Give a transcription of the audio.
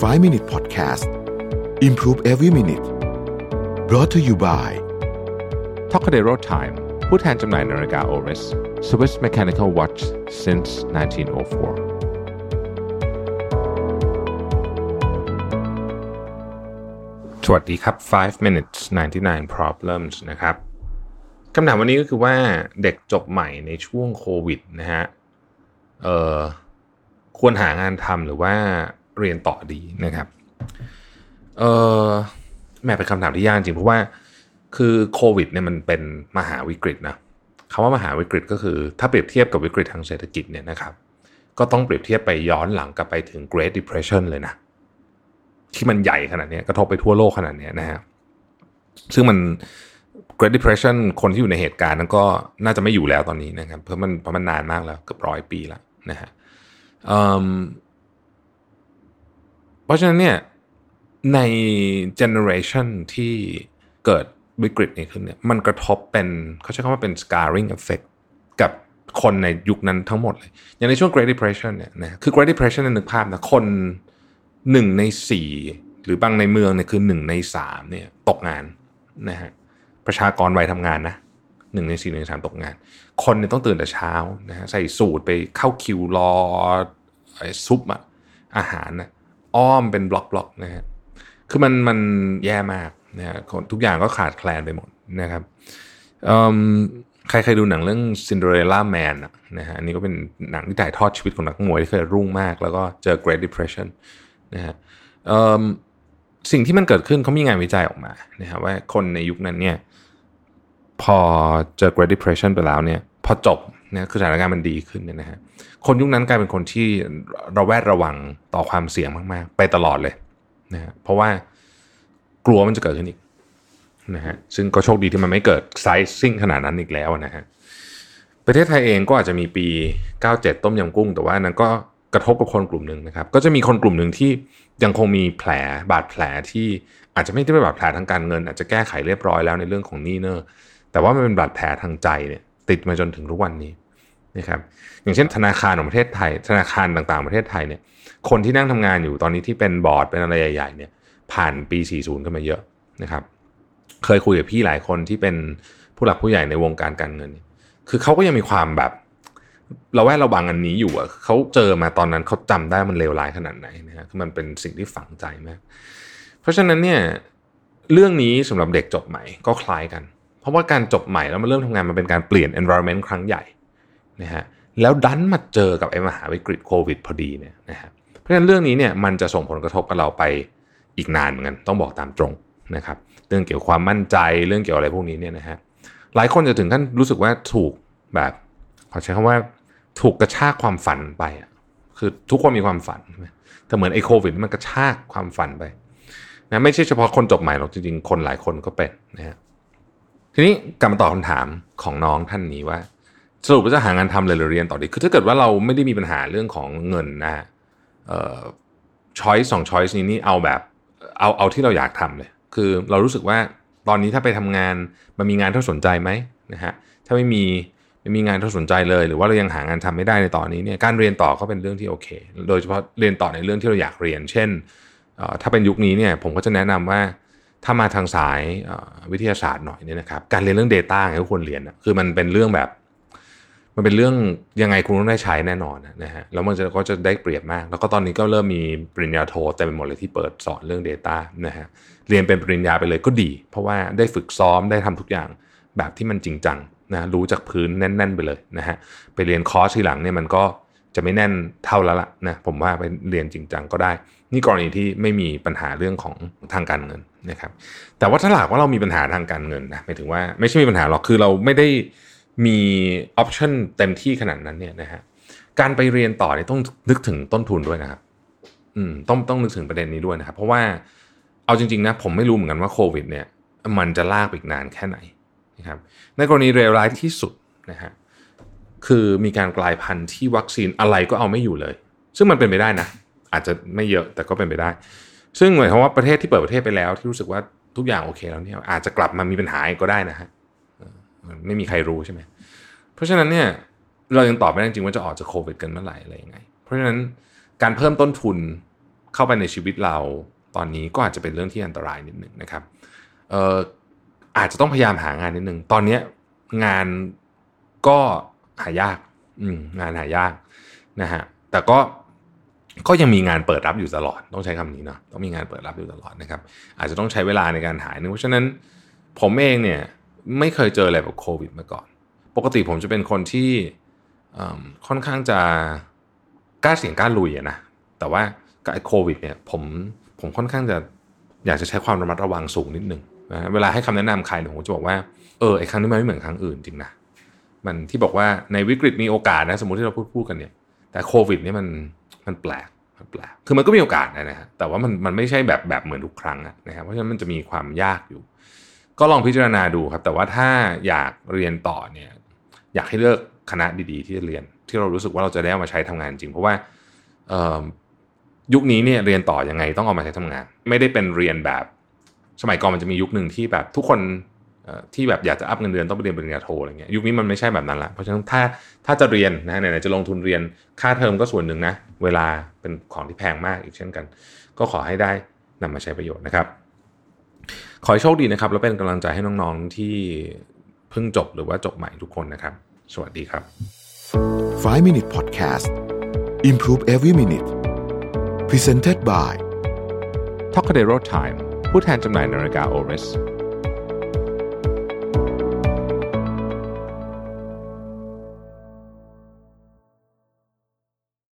5 Minute Podcast Improve Every Minute brought to you by t o c a d e r o Time ผู้แทนจำหน่ายนาฬิกา Oris Swiss Mechanical Watch since 1904 สวัสดีครับ 5 minutes 99 problems นะครับคำถามวันนี้ก็คือว่าเด็กจบใหม่ในช่วงโควิดนะฮะ เอ่อ ควรหางานทำหรือว่า เรียนต่อดีนะครับเออแม่เป็นคำถามที่ยากจริงเพราะว่าคือโควิดเนี่ยมันเป็นมหาวิกฤตนะคำว่ามหาวิกฤตก็คือ ถ้าเปรียบเทียบกับวิกฤตทางเศรษฐกิจเนี่ยนะครับ ก็ต้องเปรียบเทียบไปย้อนหลังกลับไปถึง Great Depression เลยนะที่มันใหญ่ขนาดนี้กระทบไปทั่วโลกขนาดนี้นะฮะซึ่งมัน Great Depression คนที่อยู่ในเหตุการณ์นั้นก็น่าจะไม่อยู่แล้วตอนนี้นะครับเพราะมันเพราะมันนานมากแล้วเกือบร้อยปีแล้วนะฮะ เพราะฉะนั้นเนี่ยใน generation ที่เกิดวิกฤตนี้ขึ้นเนี่ยมันกระทบเป็นเขาใช้คำว่าเป็น scarring effect กับคนในยุคนั้นทั้งหมดเลย อย่างในช่วง Great Depression เนี่ยนะคือ Great Depression ในนึกภาพนะคนหนึ่งในสี่หรือบางในเมืองเนี่ยคือหนึ่งในสามเนี่ยตกงานนะฮะประชากรวัยทำงานนะหนึ่งในสี่หนึ่งในสามตกงาน คนเนี่ยต้องตื่นแต่เช้านะฮะใส่สูตรไปเข้าคิวรอซุปอะอาหารนะ อ้อมเป็นบล็อกๆนะฮะคือมันมันแย่มากนะฮะทุกอย่างก็ขาดแคลนไปหมดนะครับใครเคยดูหนังเรื่อง Cinderella Man นะฮะอันนี้ก็เป็นหนังที่ถ่ายทอดชีวิตของนักมวยที่เคยรุ่งมาก แล้วก็เจอ Great Depression นะฮะสิ่งที่มันเกิดขึ้นเขามีงานวิจัยออกมานะฮะว่าคนในยุคนั้นเนี่ยพอเจอ Great Depression ไปแล้วเนี่ยพอจบ นี่ยคือสถานการณ์มันดีขึ้นเนี่ยนะฮะคนยุคนั้นกลายเป็นคนที่ระแวดระวังต่อความเสี่ยงมาก ๆ ไปตลอดเลยนะฮะเพราะว่ากลัวมันจะเกิดขึ้นอีกนะฮะซึ่งก็โชคดีที่มันไม่เกิดไซซิ่งขนาดนั้นอีกแล้วนะฮะประเทศไทยเองก็อาจจะมีปี 97 ต้มยำกุ้ง แต่ว่านั้นก็กระทบกับคนกลุ่มหนึ่งนะครับ ก็จะมีคนกลุ่มหนึ่งที่ยังคงมีแผลบาดแผลที่อาจจะไม่ได้เป็นบาดแผลทางการเงิน อาจจะแก้ไขเรียบร้อยแล้วในเรื่องของนี่เนอร์แต่ว่ามันเป็นบาดแผลทางใจเนี่ยติดมาจนถึงทุกวันนี้ นะครับอย่างเช่นธนาคารของประเทศไทย ธนาคารต่างๆประเทศไทยเนี่ยคนที่นั่งทำงานอยู่ตอนนี้ที่เป็นบอร์ดเป็นอะไรใหญ่ๆเนี่ยผ่านปี 40 กันมาเยอะนะครับ เคยคุยกับพี่หลายคนที่เป็นผู้หลักผู้ใหญ่ในวงการการเงิน คือเขาก็ยังมีความแบบเราแวดระวังอันนี้อยู่อะเขาเจอมาตอนนั้นเขาจำได้มันเลวร้ายขนาดไหนนะฮะคือมันเป็นสิ่งที่ฝังใจมาก เพราะฉะนั้นเนี่ยเรื่องนี้สำหรับเด็กจบใหม่ก็คล้ายกัน เพราะว่าการจบใหม่แล้วมาเริ่มทำงานมันเป็นการเปลี่ยน environment ครั้งใหญ่ นะฮะแล้วดันมาเจอกับไอ้มหาวิกฤตโควิดพอดีเนี่ยนะฮะเพราะฉะนั้นเรื่องนี้เนี่ยมันจะส่งผลกระทบกับเราไปอีกนานเหมือนกันต้องบอกตามตรงนะครับเรื่องเกี่ยวกับความมั่นใจเรื่องเกี่ยวอะไรพวกนี้เนี่ยนะฮะหลายคนจะถึงขั้นรู้สึกว่าถูกแบบขอใช้คำว่าถูกกระชากความฝันไปอะคือทุกคนมีความฝันแต่เหมือนไอ้โควิดมันกระชากความฝันไปนะไม่ใช่เฉพาะคนจบใหม่หรอกจริงๆ คนหลายคนก็เป็นนะฮะทีนี้กลับมาตอบคำถามของน้องท่านนี้ว่า สรุปว่าจะหางานทำเลยหรือเรียนต่อดี คือถ้าเกิดว่าเราไม่ได้มีปัญหาเรื่องของเงินนะฮะเอ่อช้อยสองช้อยนี้นี่เอาแบบเอาเอาที่เราอยากทำเลย คือเรารู้สึกว่าตอนนี้ถ้าไปทำงานมันมีงานที่สนใจไหมนะฮะ ถ้าไม่มีไม่มีงานที่สนใจเลย หรือว่าเรายังหางานทำไม่ได้ในตอนนี้เนี่ย การเรียนต่อก็เป็นเรื่องที่โอเค โดยเฉพาะเรียนต่อในเรื่องที่เราอยากเรียน เช่น ถ้าเป็นยุคนี้เนี่ยผมก็จะแนะนำว่าถ้ามาทางสายวิทยาศาสตร์หน่อยเนี่ยนะครับ การเรียนเรื่อง Data เนี่ยควรเรียนคือมันเป็นเรื่องแบบ มันเป็นเรื่องยังไงคุณต้องได้ใช้แน่นอนนะฮะแล้วมันจะก็จะได้เปรียบมาก แล้วก็ตอนนี้ก็เริ่มมีปริญญาโทเต็มไปหมดเลยที่เปิดสอนเรื่อง Data นะฮะเรียนเป็นปริญญาไปเลยก็ดี เพราะว่าได้ฝึกซ้อมได้ทำทุกอย่างแบบที่มันจริงจังนะรู้จากพื้นแน่น ๆ ไปเลยนะฮะไปเรียนคอร์สทีหลังเนี่ยมันก็จะไม่แน่นเท่าแล้วล่ะนะผมว่าไปเรียนจริงจังก็ได้ นี่กรณีที่ไม่มีปัญหาเรื่องของทางการเงินนะครับแต่ว่าถ้าหากว่าเรามีปัญหาทางการเงินนะหมายถึงว่าไม่ใช่มีปัญหาหรอกคือเราไม่ได้ มีออปชันเต็มที่ขนาดนั้นเนี่ยนะฮะการไปเรียนต่อเนี่ยต้องนึกถึงต้นทุนด้วยนะครับอืมต้องต้องนึกถึงประเด็นนี้ด้วยนะครับ เพราะว่าเอาจริงๆนะผมไม่รู้เหมือนกันว่าโควิด เนี่ย มันจะลากไปอีกนานแค่ไหนนะครับ ในกรณีเลร้ายที่สุดนะฮะคือมีการกลายพันธุ์ที่วัคซีนอะไรก็เอาไม่อยู่เลย ซึ่งมันเป็นไปได้นะ อาจจะไม่เยอะแต่ก็เป็นไปได้ ซึ่งหมายความว่าประเทศที่เปิดประเทศไปแล้ว ที่รู้สึกว่าทุกอย่างโอเคแล้วเนี่ยอาจจะกลับมามีปัญหาก็ได้นะฮะ ไม่มีใครรู้ใช่ไหมเพราะฉะนั้นเนี่ยเรายังตอบไม่ได้จริงว่าจะออกจากโควิดกันเมื่อไหร่อะไรยังไง เพราะฉะนั้นการเพิ่มต้นทุนเข้าไปในชีวิตเราตอนนี้ก็อาจจะเป็นเรื่องที่อันตรายนิดหนึ่งนะครับเอ่ออาจจะต้องพยายามหางานนิดหนึ่งตอนนี้งานก็หายากอืมงานหายากนะฮะแต่ก็ก็ยังมีงานเปิดรับอยู่ตลอด ต้องใช้คำนี้เนาะต้องมีงานเปิดรับอยู่ตลอดนะครับ อาจจะต้องใช้เวลาในการหายนึงเพราะฉะนั้นผมเองเนี่ย ไม่เคยเจออะไรแบบโควิดมาก่อน ปกติผมจะเป็นคนที่ค่อนข้างจะกล้าเสี่ยงกล้าลุยอะนะ แต่ว่ากับโควิดเนี่ยผมผมค่อนข้างจะอยากจะใช้ความระมัดระวังสูงนิดนึงนะเวลาให้คำแนะนำใครผมจะบอกว่าเออไอ้ครั้งนี้มันไม่เหมือนครั้งอื่นจริงนะมันที่บอกว่าในวิกฤตมีโอกาสนะสมมติที่เราพูดพูดกันเนี่ย แต่โควิดนี่มันมันแปลกมันแปลกคือมันก็มีโอกาสนะฮะแต่ว่ามันมันไม่ใช่แบบแบบเหมือนทุกครั้งนะครับเพราะฉะนั้นมันจะมีความยากอยู่ ก็ลองพิจารณาดูครับ แต่ว่าถ้าอยากเรียนต่อเนี่ยอยากให้เลือกคณะดีๆ ที่จะเรียน ที่เรารู้สึกว่าเราจะได้เอามาใช้ทำงานจริง เพราะว่ายุคนี้เนี่ยเรียนต่อยังไงต้องเอามาใช้ทำงาน ไม่ได้เป็นเรียนแบบสมัยก่อนมันจะมียุคหนึ่งที่แบบทุกคนที่แบบอยากจะอัพเงินเดือนต้องไปเรียนปริญญาโทอะไรเงี้ยยุคนี้มันไม่ใช่แบบนั้นละเพราะฉะนั้นถ้าถ้าจะเรียนนะไหนๆจะลงทุนเรียนค่าเทอมก็ส่วนหนึ่งนะ เวลาเป็นของที่แพงมากอีกเช่นกัน ก็ขอให้ได้นำมาใช้ประโยชน์นะครับ ขอให้โชคดีนะครับ แล้วเป็นกำลังใจให้น้องๆที่เพิ่งจบหรือว่าจบใหม่ทุกคนนะครับ สวัสดีครับ 5 Minute Podcast Improve Every Minute Presented by t o c a d e r o Time ผู้แทนจำหน่ายนาฬิกา Oris